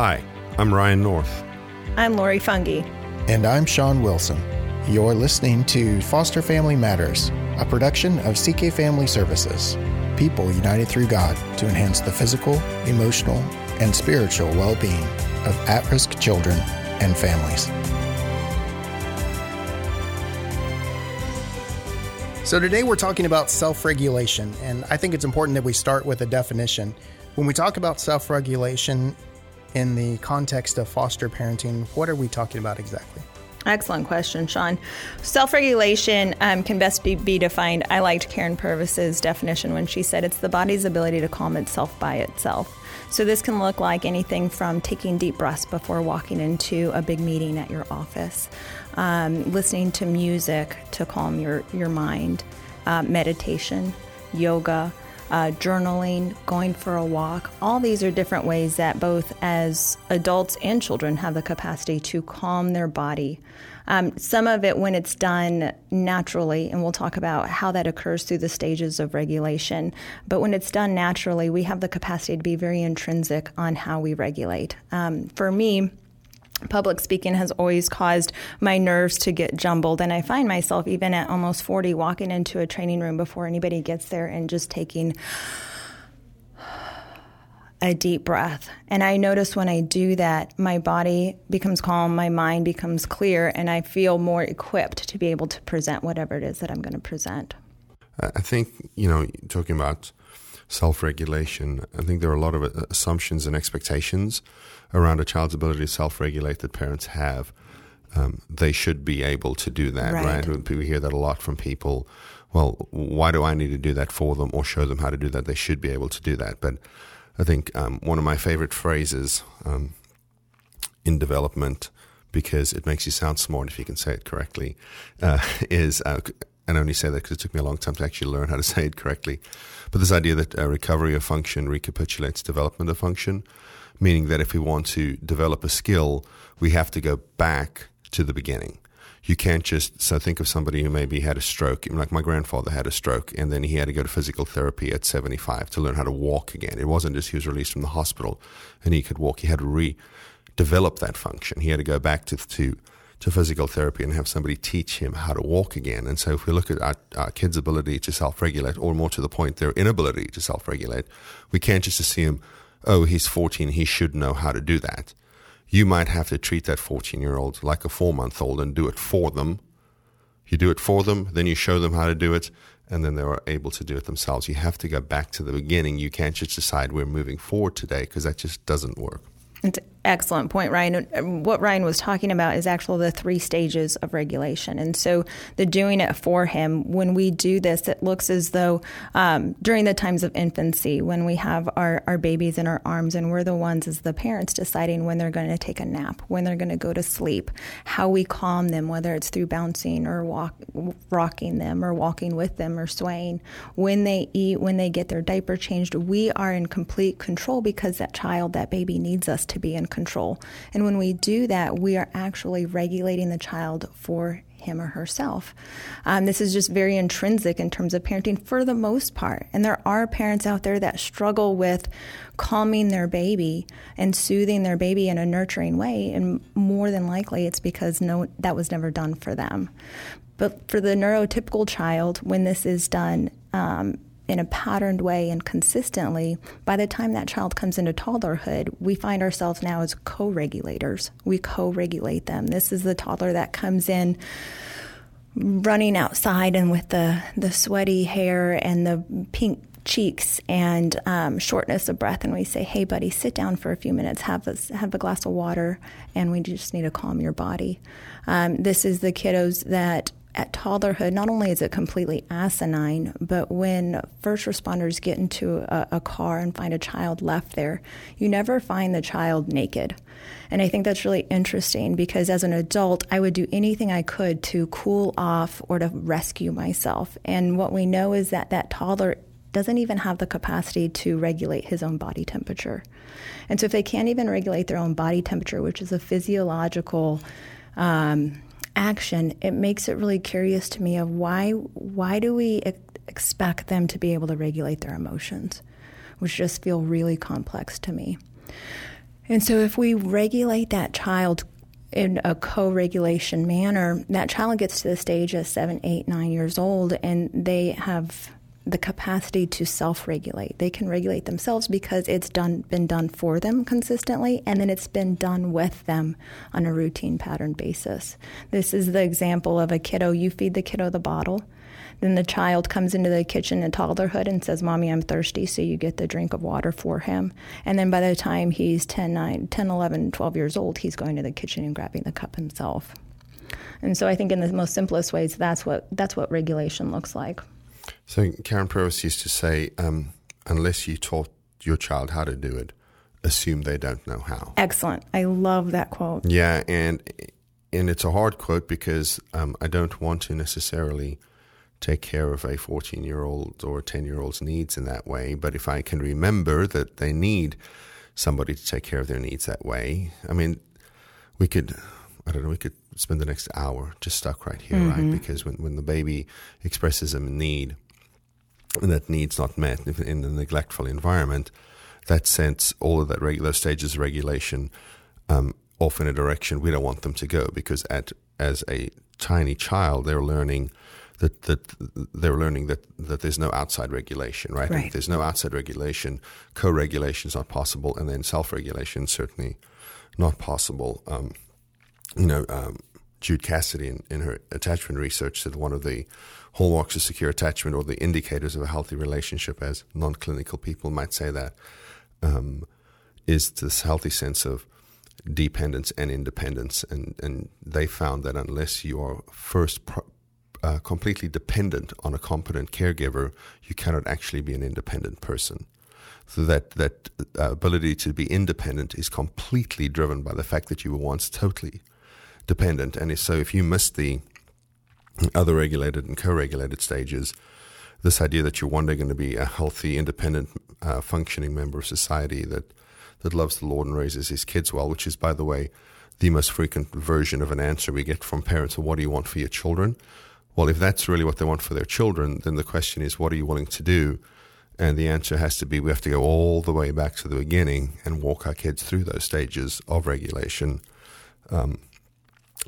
Hi, I'm Ryan North. I'm Lori Fungi. And I'm Sean Wilson. You're listening to Foster Family Matters, a production of CK Family Services, people united through God to enhance the physical, emotional, and spiritual well being of at risk children and families. So, today we're talking about self regulation, and I think it's important that we start with a definition. When we talk about self regulation in the context of foster parenting, what are we talking about exactly? Excellent question, Sean. Self regulation um, can best be, be, defined. I liked Karyn Purvis's definition when she said it's the body's ability to calm itself by itself. So, this can look like anything from taking deep breaths before walking into a big meeting at your office, um, listening to music to calm your, your mind, uh, meditation, yoga uh, journaling, going for a walk. All these are different ways that both as adults and children have the capacity to calm their body. Um, some of it, when it's done naturally, and we'll talk about how that occurs through the stages of regulation, but when it's done naturally, we have the capacity to be very intrinsic on how we regulate. Um, for me, public speaking has always caused my nerves to get jumbled and i find myself even at almost 40 walking into a training room before anybody gets there and just taking a deep breath. And i notice when i do that my body becomes calm my mind becomes clear and i feel more equipped to be able to present whatever it is that i'm going to present i think you know talking about self-regulation i think there are a lot of assumptions and expectations around a child's ability to self regulate that parents have, um, they should be able to do that, right. right? We hear that a lot from people. Well, why do I need to do that for them or show them how to do that? They should be able to do that. But I think um, one of my favorite phrases um, in development, because it makes you sound smart if you can say it correctly, uh, is, uh, and only say that because it took me a long time to actually learn how to say it correctly, but this idea that uh, recovery of function recapitulates development of function meaning that if we want to develop a skill, we have to go back to the beginning. You can't just so think of somebody who maybe had a stroke, like my grandfather had a stroke, and then he had to go to physical therapy at 75 to learn how to walk again. It wasn't just he was released from the hospital and he could walk; he had to redevelop that function. He had to go back to to to physical therapy and have somebody teach him how to walk again. And so, if we look at our, our kids' ability to self regulate, or more to the point, their inability to self regulate, we can't just assume oh, he's 14, he should know how to do that. You might have to treat that 14 year old like a four month old and do it for them. You do it for them, then you show them how to do it, and then they are able to do it themselves. You have to go back to the beginning. You can't just decide we're moving forward today because that just doesn't work. Excellent point, Ryan. What Ryan was talking about is actually the three stages of regulation. And so the doing it for him, when we do this, it looks as though um, during the times of infancy, when we have our, our babies in our arms and we're the ones as the parents deciding when they're going to take a nap, when they're going to go to sleep, how we calm them, whether it's through bouncing or walk, rocking them or walking with them or swaying, when they eat, when they get their diaper changed, we are in complete control because that child, that baby needs us to be in control. And when we do that, we are actually regulating the child for him or herself. Um, this is just very intrinsic in terms of parenting for the most part. And there are parents out there that struggle with calming their baby and soothing their baby in a nurturing way. And more than likely, it's because no, that was never done for them. But for the neurotypical child, when this is done, um, in a patterned way and consistently, by the time that child comes into toddlerhood, we find ourselves now as co regulators. We co regulate them. This is the toddler that comes in running outside and with the, the sweaty hair and the pink cheeks and um, shortness of breath, and we say, "Hey, buddy, sit down for a few minutes. Have a have a glass of water, and we just need to calm your body." Um, this is the kiddos that at toddlerhood, not only is it completely asinine, but when first responders get into a, a, car and find a child left there, you never find the child naked. And I think that's really interesting because as an adult, I would do anything I could to cool off or to rescue myself. And what we know is that that toddler doesn't even have the capacity to regulate his own body temperature. And so if they can't even regulate their own body temperature, which is a physiological um, action, it makes it really curious to me of why why do we expect them to be able to regulate their emotions, which just feel really complex to me. And so, if we regulate that child in a co regulation manner, that child gets to the stage of seven, eight, nine years old, and they have the capacity to self-regulate. They can regulate themselves because it's done been done for them consistently and then it's been done with them on a routine pattern basis. This is the example of a kiddo you feed the kiddo the bottle then the child comes into the kitchen in toddlerhood and says, Mommy, I'm thirsty. So you get the drink of water for him. And then by the time he's 10, 9, 10 11, 12 years old, he's going to the kitchen and grabbing the cup himself. And so I think in the most simplest ways, that's what, that's what regulation looks like. So Karyn Purvis used to say, um, unless you taught your child how to do it, assume they don't know how. Excellent. I love that quote. Yeah, and and it's a hard quote because um, I don't want to necessarily take care of a 14 year old or a 10 year old's needs in that way. But if I can remember that they need somebody to take care of their needs that way, I mean, we could, I don't know, we could spend the next hour just stuck right here, mm-hmm. right? Because when, when the baby expresses a need, and that need's not met in a neglectful environment, that sends all of that regular stages of regulation um, off in a direction we don't want them to go because at as a tiny child they're learning that that they're learning that that there's no outside regulation, right? right. If there's no outside regulation, co-regulation is not possible, and then self-regulation certainly not possible. Um, you know, um, Jude Cassidy in, in, her attachment research said one of the hallmarks of secure attachment or the indicators of a healthy relationship, as non-clinical people might say that, um, is this healthy sense of dependence and independence. And, and they found that unless you are first pro- uh, completely dependent on a competent caregiver, you cannot actually be an independent person. So that that uh, ability to be independent is completely driven by the fact that you were once totally dependent. And so, if you miss the other regulated and co-regulated stages, this idea that you're one day going to be a healthy, independent, uh, functioning member of society that that loves the Lord and raises his kids well, which is, by the way, the most frequent version of an answer we get from parents. Of what do you want for your children? Well, if that's really what they want for their children, then the question is, what are you willing to do? And the answer has to be we have to go all the way back to the beginning and walk our kids through those stages of regulation. Um,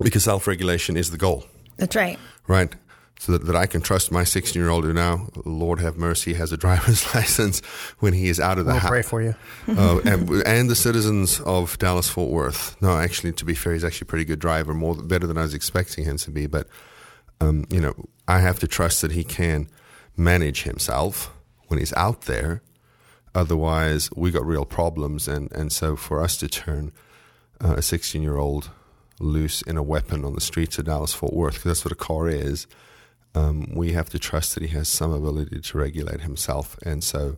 because self regulation is the goal. That's right. Right. So that, that I can trust my 16 year old who now, Lord have mercy, has a driver's license when he is out of the we'll house. pray for you. uh, and, and the citizens of Dallas Fort Worth. No, actually, to be fair, he's actually a pretty good driver, more better than I was expecting him to be. But um, you know, I have to trust that he can manage himself when he's out there. Otherwise, we got real problems. And, and so for us to turn uh, a 16 year old loose in a weapon on the streets of Dallas Fort Worth, because that's what a car is, um, we have to trust that he has some ability to regulate himself. And so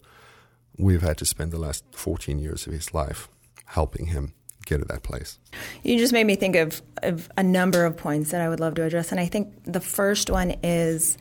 we've had to spend the last 14 years of his life helping him get to that place. You just made me think of, of a number of points that I would love to address. And I think the first one is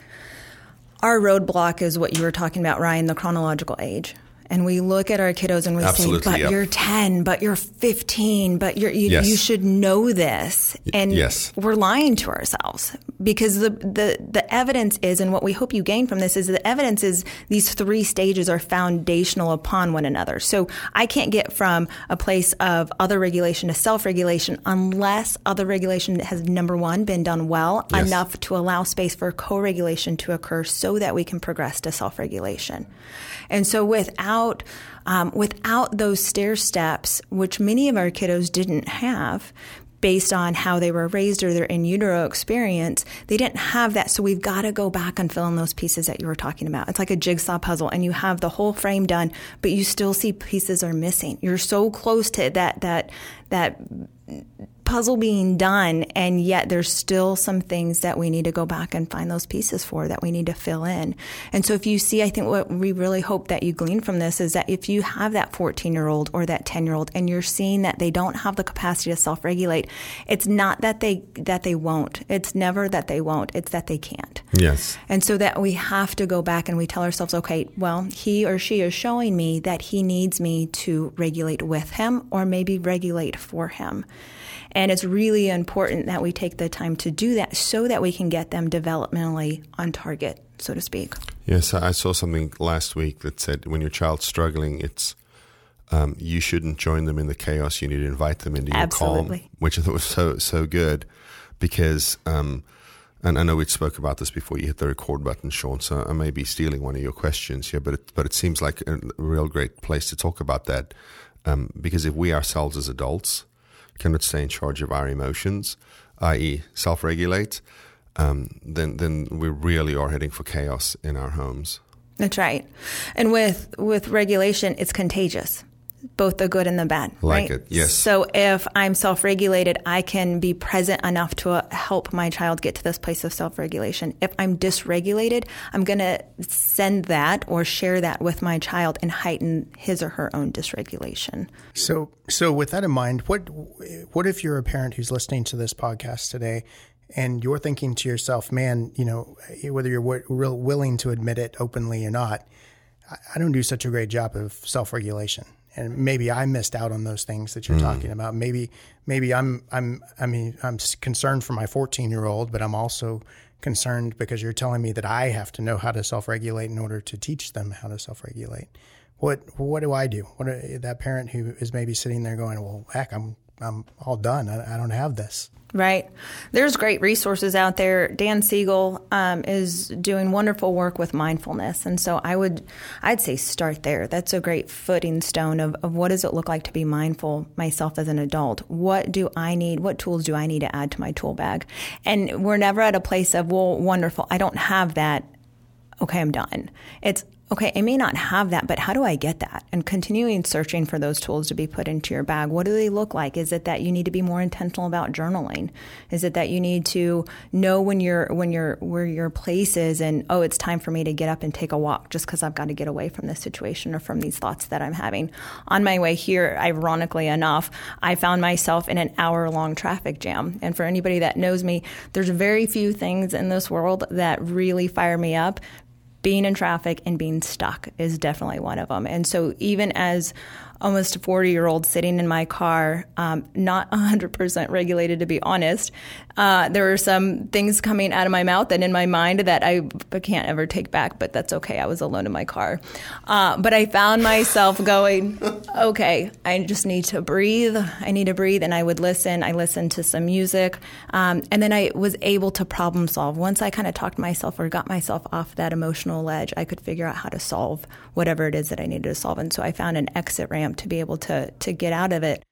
our roadblock is what you were talking about, Ryan, the chronological age and we look at our kiddos and we Absolutely, say, "But yep. you're 10, but you're 15, but you're you, yes. you should know this." And yes. we're lying to ourselves because the the the evidence is, and what we hope you gain from this is the evidence is these three stages are foundational upon one another. So I can't get from a place of other regulation to self regulation unless other regulation has number one been done well yes. enough to allow space for co regulation to occur, so that we can progress to self regulation. And so without um, without those stair steps, which many of our kiddos didn't have, based on how they were raised or their in utero experience, they didn't have that. So we've got to go back and fill in those pieces that you were talking about. It's like a jigsaw puzzle and you have the whole frame done, but you still see pieces are missing. You're so close to that, that, that puzzle being done, and yet there's still some things that we need to go back and find those pieces for that we need to fill in. And so, if you see, I think what we really hope that you glean from this is that if you have that 14 year old or that 10 year old, and you're seeing that they don't have the capacity to self regulate, it's not that they that they won't. It's never that they won't. It's that they can't. Yes. And so that we have to go back and we tell ourselves, okay, well, he or she is showing me that he needs me to regulate with him or maybe regulate for him. And it's really important that we take the time to do that so that we can get them developmentally on target, so to speak. Yes, I saw something last week that said when your child's struggling, it's um, you shouldn't join them in the chaos. You need to invite them into your Absolutely. calm, which I thought was so so good because. Um, and I know we spoke about this before you hit the record button, Sean. So I may be stealing one of your questions here, but it, but it seems like a real great place to talk about that. Um, because if we ourselves as adults cannot stay in charge of our emotions, i.e., self-regulate, um, then then we really are heading for chaos in our homes. That's right. And with with regulation, it's contagious both the good and the bad. Like right? it, yes. So if I'm self regulated, I can be present enough to uh, help my child get to this place of self regulation. If I'm dysregulated, I'm going to send that or share that with my child and heighten his or her own dysregulation. So, so with that in mind, what what if you're a parent who's listening to this podcast today? And you're thinking to yourself, man, you know, whether you're w- real willing to admit it openly or not, I don't do such a great job of self regulation and maybe I missed out on those things that you're mm. talking about. Maybe maybe I'm I'm I mean I'm concerned for my 14 year old, but I'm also concerned because you're telling me that I have to know how to self regulate in order to teach them how to self regulate. What what do I do? What are, that parent who is maybe sitting there going, well, heck, I'm I'm all done. I, I don't have this. Right. There's great resources out there. Dan Siegel um, is doing wonderful work with mindfulness, and so I would, I'd say start there. That's a great footing stone of, of what does it look like to be mindful myself as an adult. What do I need? What tools do I need to add to my tool bag? And we're never at a place of well, wonderful. I don't have that. Okay, I'm done. It's okay, I may not have that, but how do I get that? And continuing searching for those tools to be put into your bag. What do they look like? Is it that you need to be more intentional about journaling? Is it that you need to know when you're when you're where your place is and oh, it's time for me to get up and take a walk just because I've got to get away from this situation or from these thoughts that I'm having. On my way here, ironically enough, I found myself in an hour long traffic jam. And for anybody that knows me, there's very few things in this world that really fire me up being in traffic and being stuck is definitely one of them. And so, even as almost a 40 year old sitting in my car, um, not 100% regulated to be honest. Uh, there were some things coming out of my mouth and in my mind that I can't ever take back, but that's okay. I was alone in my car. Uh, but I found myself going, okay, I just need to breathe. I need to breathe. And I would listen. I listened to some music. Um, and then I was able to problem solve. Once I kind of talked myself or got myself off that emotional ledge, I could figure out how to solve whatever it is that I needed to solve. And so I found an exit ramp to be able to to get out of it.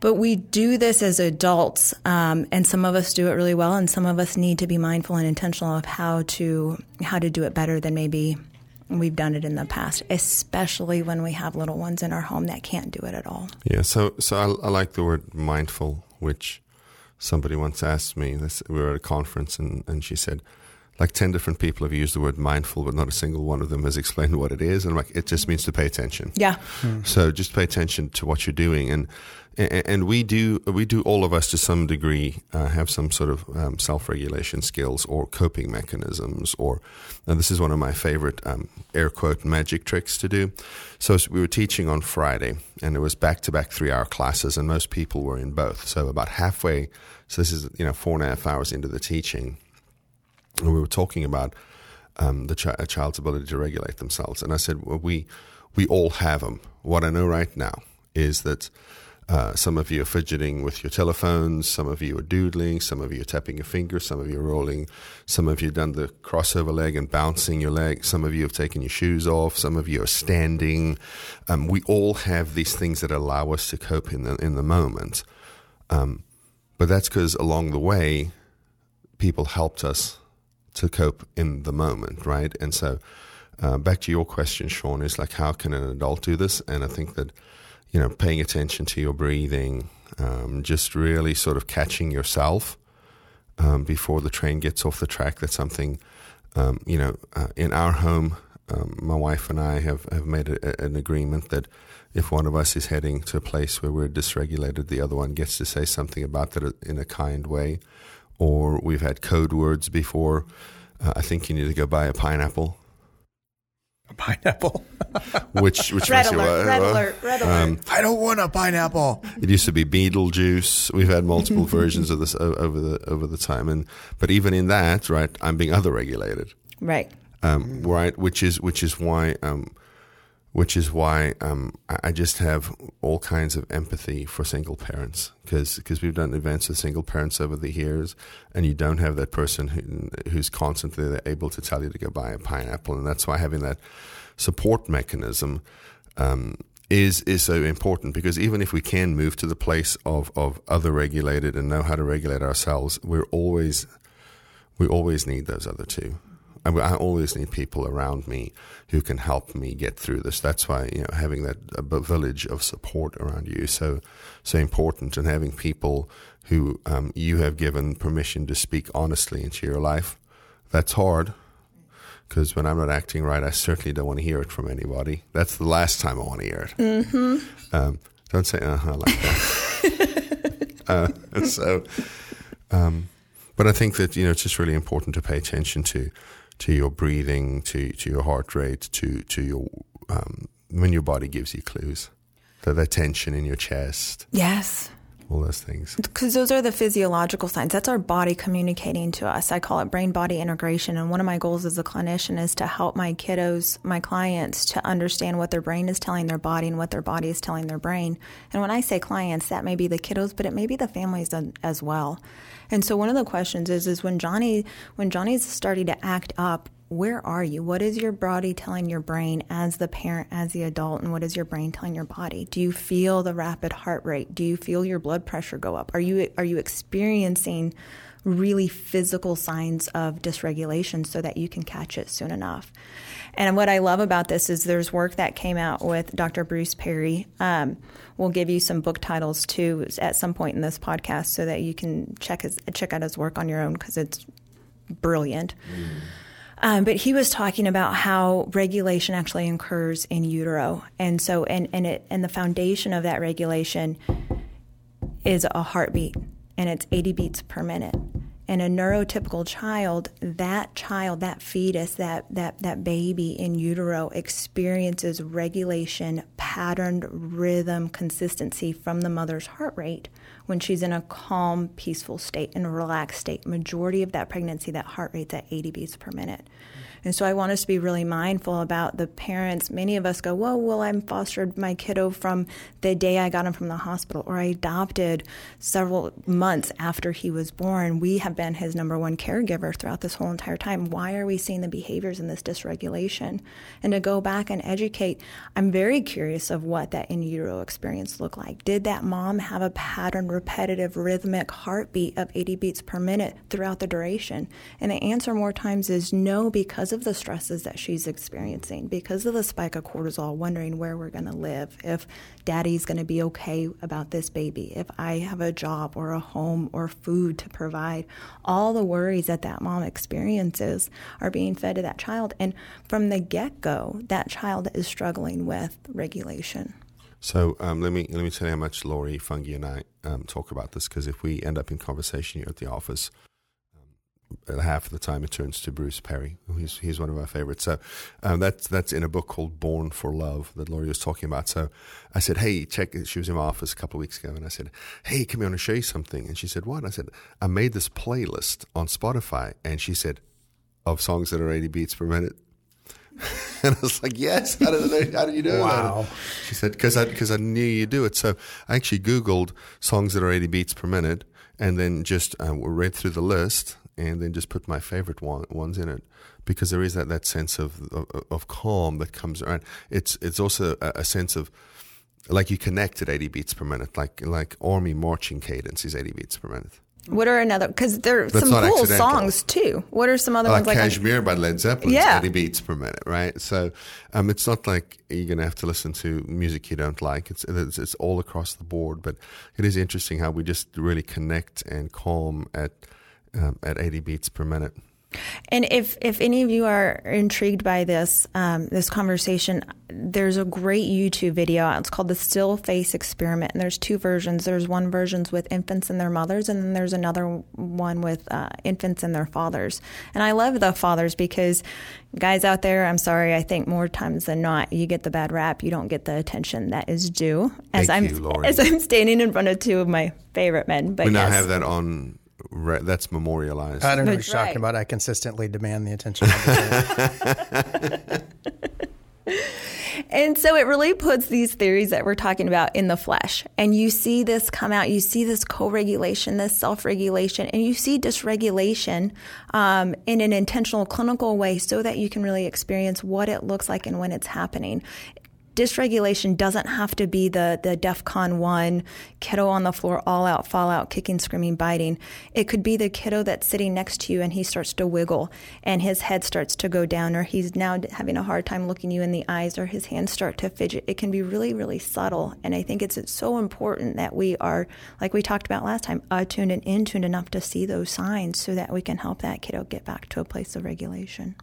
But we do this as adults, um, and some of us do it really well, and some of us need to be mindful and intentional of how to how to do it better than maybe we've done it in the past, especially when we have little ones in our home that can't do it at all. Yeah, so so I, I like the word mindful, which somebody once asked me. This, we were at a conference, and, and she said, like 10 different people have used the word mindful, but not a single one of them has explained what it is. And I'm like, it just means to pay attention. Yeah. Hmm. So just pay attention to what you're doing. And, and we do, we do all of us to some degree uh, have some sort of um, self-regulation skills or coping mechanisms. Or, and this is one of my favorite um, air quote magic tricks to do. So we were teaching on Friday, and it was back-to-back three-hour classes, and most people were in both. So about halfway, so this is you know four and a half hours into the teaching and we were talking about um, the ch- child's ability to regulate themselves. And I said, well, we we all have them. What I know right now is that uh, some of you are fidgeting with your telephones, some of you are doodling, some of you are tapping your fingers, some of you are rolling, some of you have done the crossover leg and bouncing your leg, some of you have taken your shoes off, some of you are standing. Um, we all have these things that allow us to cope in the in the moment. Um, but that's because along the way, people helped us to cope in the moment, right? And so, uh, back to your question, Sean, is like, how can an adult do this? And I think that, you know, paying attention to your breathing, um, just really sort of catching yourself um, before the train gets off the track. That's something, um, you know, uh, in our home, um, my wife and I have, have made a, an agreement that if one of us is heading to a place where we're dysregulated, the other one gets to say something about that in a kind way or we've had code words before. Uh, I think you need to go buy a pineapple. A pineapple? which which red alert, red alert, red alert. Um, I don't want a pineapple. It used to be Beetlejuice. We've had multiple versions of this over the over the time, and but even in that, right, I'm being other regulated. Right. Um, right, which is which is why um, which is why um, I just have all kinds of empathy for single parents because we've done events with single parents over the years, and you don't have that person who, who's constantly able to tell you to go buy a pineapple, and that's why having that support mechanism um, is is so important because even if we can move to the place of of other regulated and know how to regulate ourselves, we're always we always need those other two. I, I always need people around me who can help me get through this. That's why you know having that village of support around you is so so important, and having people who um, you have given permission to speak honestly into your life. That's hard because when I'm not acting right, I certainly don't want to hear it from anybody. That's the last time I want to hear it. Mm-hmm. Um, don't say uh huh like that. uh, so, um, but I think that you know it's just really important to pay attention to to your breathing, to to your heart rate, to to your um, when your body gives you clues, the, the tension in your chest. Yes all those things. Because those are the physiological signs. That's our body communicating to us. I call it brain body integration. And one of my goals as a clinician is to help my kiddos, my clients, to understand what their brain is telling their body and what their body is telling their brain. And when I say clients, that may be the kiddos, but it may be the families as well. And so one of the questions is, is when Johnny, when Johnny's starting to act up, where are you? What is your body telling your brain as the parent, as the adult, and what is your brain telling your body? Do you feel the rapid heart rate? Do you feel your blood pressure go up? Are you are you experiencing really physical signs of dysregulation so that you can catch it soon enough? And what I love about this is there's work that came out with Dr. Bruce Perry. Um, we'll give you some book titles too at some point in this podcast so that you can check his check out his work on your own because it's brilliant. Mm. Um, but he was talking about how regulation actually occurs in utero, and so and and it and the foundation of that regulation is a heartbeat, and it's 80 beats per minute. And a neurotypical child, that child, that fetus, that that that baby in utero experiences regulation, patterned rhythm, consistency from the mother's heart rate when she's in a calm, peaceful state, in a relaxed state. Majority of that pregnancy, that heart rate's at 80 beats per minute. And so I want us to be really mindful about the parents. Many of us go, Whoa, well, I fostered my kiddo from the day I got him from the hospital, or I adopted several months after he was born. We have been his number one caregiver throughout this whole entire time. Why are we seeing the behaviors in this dysregulation? And to go back and educate, I'm very curious of what that in utero experience looked like. Did that mom have a pattern, repetitive, rhythmic heartbeat of 80 beats per minute throughout the duration? And the answer more times is no, because because of the stresses that she's experiencing, because of the spike of cortisol, wondering where we're going to live, if daddy's going to be okay about this baby, if I have a job or a home or food to provide. All the worries that that mom experiences are being fed to that child. And from the get go, that child is struggling with regulation. So um, let me let me tell you how much Lori Fungi and I um, talk about this because if we end up in conversation here at the office, half of the time it turns to Bruce Perry. He's he's one of our favorites. So um, that's that's in a book called Born for Love that Lori was talking about. So I said, hey, check. She was in my office a couple of weeks ago, and I said, hey, come here, I want to show you something. And she said, what? I said, I made this playlist on Spotify, and she said, of songs that are 80 beats per minute. and I was like, yes. How did, how did you do wow. that? She said, because I, cause I knew you do it. So I actually Googled songs that are 80 beats per minute and then just uh, read through the list and then just put my favorite one, ones in it because there is that, that sense of, of, of calm that comes around. It's it's also a, a, sense of like you connect at 80 beats per minute, like like army marching cadence is 80 beats per minute. What are another? Because there are That's some cool accidental. songs too. What are some other like ones? Like Kashmir by Led Zeppelin, yeah. 80 beats per minute, right? So um, it's not like you're going to have to listen to music you don't like. It's, it's, it's all across the board, but it is interesting how we just really connect and calm at um, at 80 beats per minute. And if, if any of you are intrigued by this um, this conversation, there's a great YouTube video. It's called the Still Face Experiment, and there's two versions. There's one versions with infants and their mothers, and then there's another one with uh, infants and their fathers. And I love the fathers because guys out there, I'm sorry, I think more times than not, you get the bad rap. You don't get the attention that is due. As Thank I'm you, as I'm standing in front of two of my favorite men. But we now yes. have that on Right, that's memorialized. I don't know what you're right. talking about. I consistently demand the attention of the And so it really puts these theories that we're talking about in the flesh. And you see this come out, you see this co regulation, this self regulation, and you see dysregulation um, in an intentional clinical way so that you can really experience what it looks like and when it's happening dysregulation doesn't have to be the the DEFCON one kiddo on the floor, all out, fallout, kicking, screaming, biting. It could be the kiddo that's sitting next to you and he starts to wiggle and his head starts to go down, or he's now having a hard time looking you in the eyes, or his hands start to fidget. It can be really, really subtle, and I think it's, it's so important that we are, like we talked about last time, attuned and in tuned enough to see those signs so that we can help that kiddo get back to a place of regulation.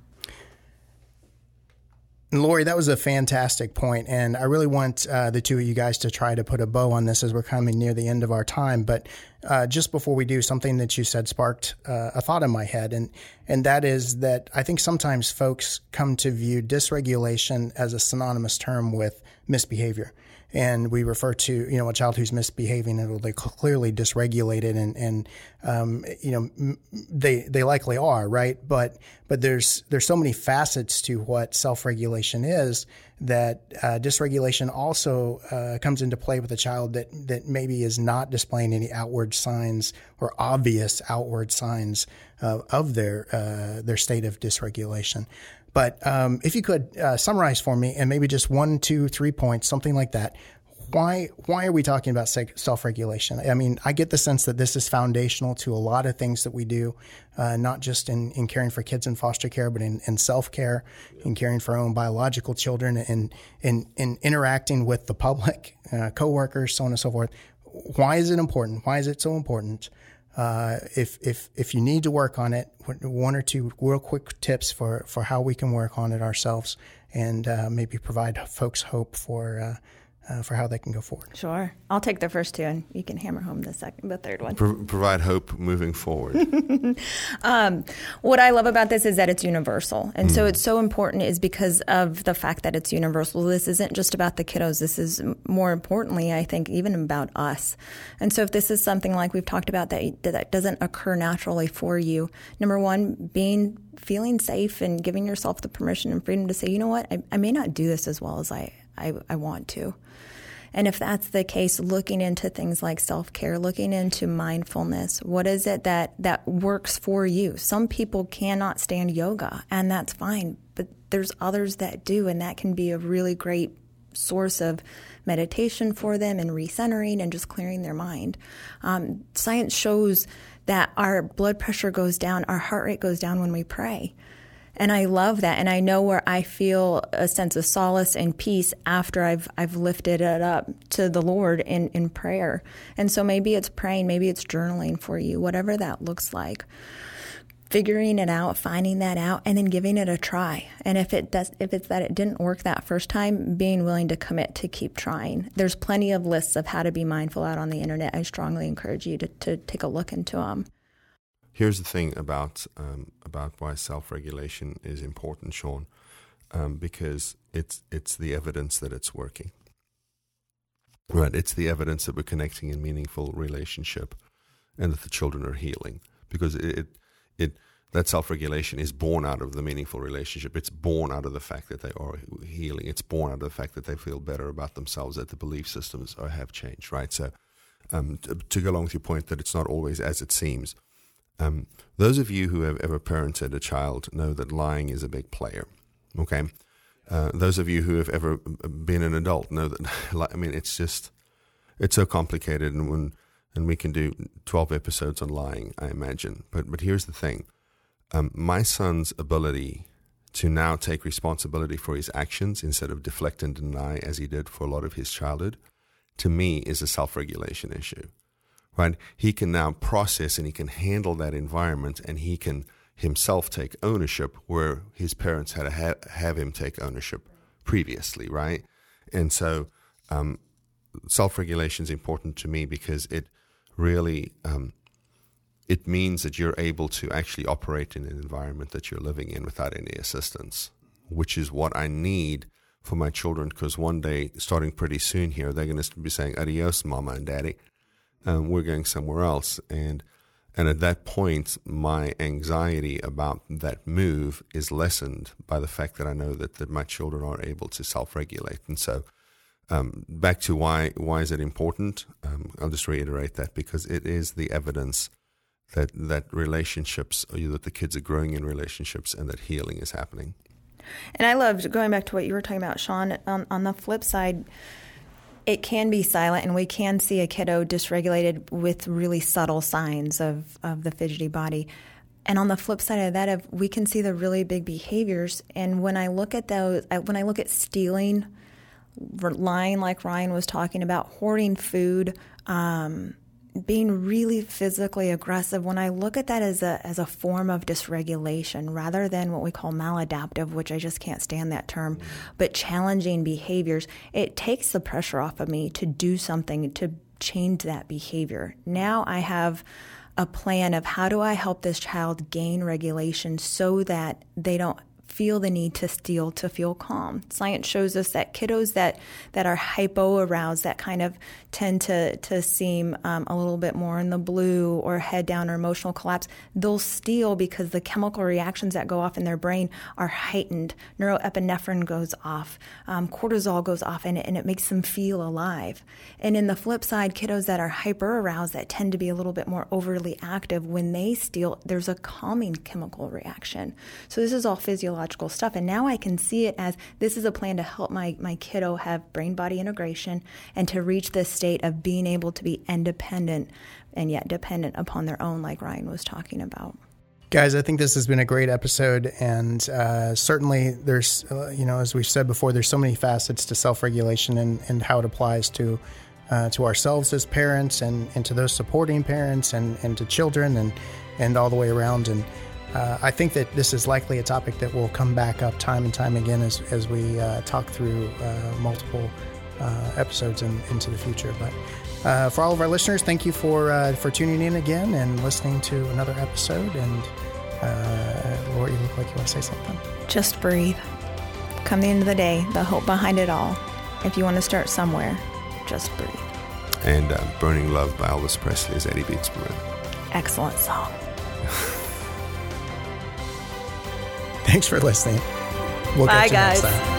Lori, that was a fantastic point, and I really want uh, the two of you guys to try to put a bow on this as we're coming near the end of our time. But uh, just before we do, something that you said sparked uh, a thought in my head, and and that is that I think sometimes folks come to view dysregulation as a synonymous term with misbehavior and we refer to you know a child who's misbehaving and they clearly dysregulated and and um, you know they they likely are right but but there's there's so many facets to what self regulation is that uh, dysregulation also uh, comes into play with a child that that maybe is not displaying any outward signs or obvious outward signs uh, of their uh, their state of dysregulation. But um, if you could uh, summarize for me, and maybe just one, two, three points, something like that. Why why are we talking about self regulation? I mean, I get the sense that this is foundational to a lot of things that we do, uh, not just in, in caring for kids in foster care, but in, in self care, in caring for our own biological children, and in, in interacting with the public, uh, coworkers, so on and so forth. Why is it important? Why is it so important? Uh, if if if you need to work on it, one or two real quick tips for for how we can work on it ourselves, and uh, maybe provide folks hope for uh, for how they can go forward. Sure, I'll take the first two, and you can hammer home the second, the third one. Pro- provide hope moving forward. um, what I love about this is that it's universal, and mm. so it's so important is because of the fact that it's universal. This isn't just about the kiddos. This is more importantly, I think, even about us. And so, if this is something like we've talked about that that doesn't occur naturally for you, number one, being feeling safe and giving yourself the permission and freedom to say, you know what, I, I may not do this as well as I I, I want to. And if that's the case, looking into things like self care, looking into mindfulness, what is it that, that works for you? Some people cannot stand yoga, and that's fine, but there's others that do, and that can be a really great source of meditation for them and recentering and just clearing their mind. Um, science shows that our blood pressure goes down, our heart rate goes down when we pray. And I love that. And I know where I feel a sense of solace and peace after I've, I've lifted it up to the Lord in, in prayer. And so maybe it's praying, maybe it's journaling for you, whatever that looks like. Figuring it out, finding that out, and then giving it a try. And if it does, if it's that it didn't work that first time, being willing to commit to keep trying. There's plenty of lists of how to be mindful out on the internet. I strongly encourage you to, to take a look into them. Here's the thing about um, about why self regulation is important, Sean, um, because it's it's the evidence that it's working. Right, it's the evidence that we're connecting in meaningful relationship, and that the children are healing. Because it it, it that self regulation is born out of the meaningful relationship. It's born out of the fact that they are healing. It's born out of the fact that they feel better about themselves, that the belief systems are, have changed. Right, so. Um, to, to go along with your point that it's not always as it seems, um, those of you who have ever parented a child know that lying is a big player. Okay. Uh, those of you who have ever been an adult know that, I mean, it's just, it's so complicated and when, and we can do 12 episodes on lying, I imagine. But, but here's the thing. Um, my son's ability to now take responsibility for his actions instead of deflect and deny as he did for a lot of his childhood, to me is a self-regulation issue right? He can now process and he can handle that environment and he can himself take ownership where his parents had to ha- have him take ownership previously, right? And so um, self regulation is important to me because it really um, it means that you're able to actually operate in an environment that you're living in without any assistance, which is what I need for my children. Because one day, starting pretty soon here, they're going to be saying adios, mama and daddy um, we're going somewhere else. And And at that point, my anxiety about that move is lessened by the fact that I know that, that my children are able to self regulate. And so, um, back to why why is it important? Um, I'll just reiterate that because it is the evidence that that relationships, that the kids are growing in relationships, and that healing is happening. And I loved going back to what you were talking about, Sean. On, on the flip side, it can be silent, and we can see a kiddo dysregulated with really subtle signs of, of the fidgety body. And on the flip side of that, we can see the really big behaviors. And when I look at those, when I look at stealing, lying, like Ryan was talking about, hoarding food, um, being really physically aggressive, when I look at that as a as a form of dysregulation rather than what we call maladaptive, which I just can't stand that term, mm-hmm. but challenging behaviors, it takes the pressure off of me to do something to change that behavior. Now I have a plan of how do I help this child gain regulation so that they don't feel the need to steal to feel calm. Science shows us that kiddos that, that are hypo aroused, that kind of tend to, to seem um, a little bit more in the blue or head down or emotional collapse, they'll steal because the chemical reactions that go off in their brain are heightened. Neuroepinephrine goes off, um, cortisol goes off, and it, and it makes them feel alive. And in the flip side, kiddos that are hyper aroused, that tend to be a little bit more overly active, when they steal, there's a calming chemical reaction. So this is all physiological stuff. And now I can see it as this is a plan to help my, my kiddo have brain body integration and to reach this state state of being able to be independent and yet dependent upon their own, like Ryan was talking about. Guys, I think this has been a great episode, and uh, certainly there's, uh, you know, as we've said before, there's so many facets to self-regulation and, and how it applies to uh, to ourselves as parents, and, and to those supporting parents, and, and to children, and and all the way around. And uh, I think that this is likely a topic that will come back up time and time again as as we uh, talk through uh, multiple uh, episodes in, into the future. But uh, for all of our listeners, thank you for uh, for tuning in again and listening to another episode. And uh, Laura, you look like you want to say something. Just breathe. Come the end of the day, the hope behind it all. If you want to start somewhere, just breathe. And uh, Burning Love by Elvis Presley is Eddie Beats Maroon. Excellent song. Thanks for listening. We'll Bye, guys.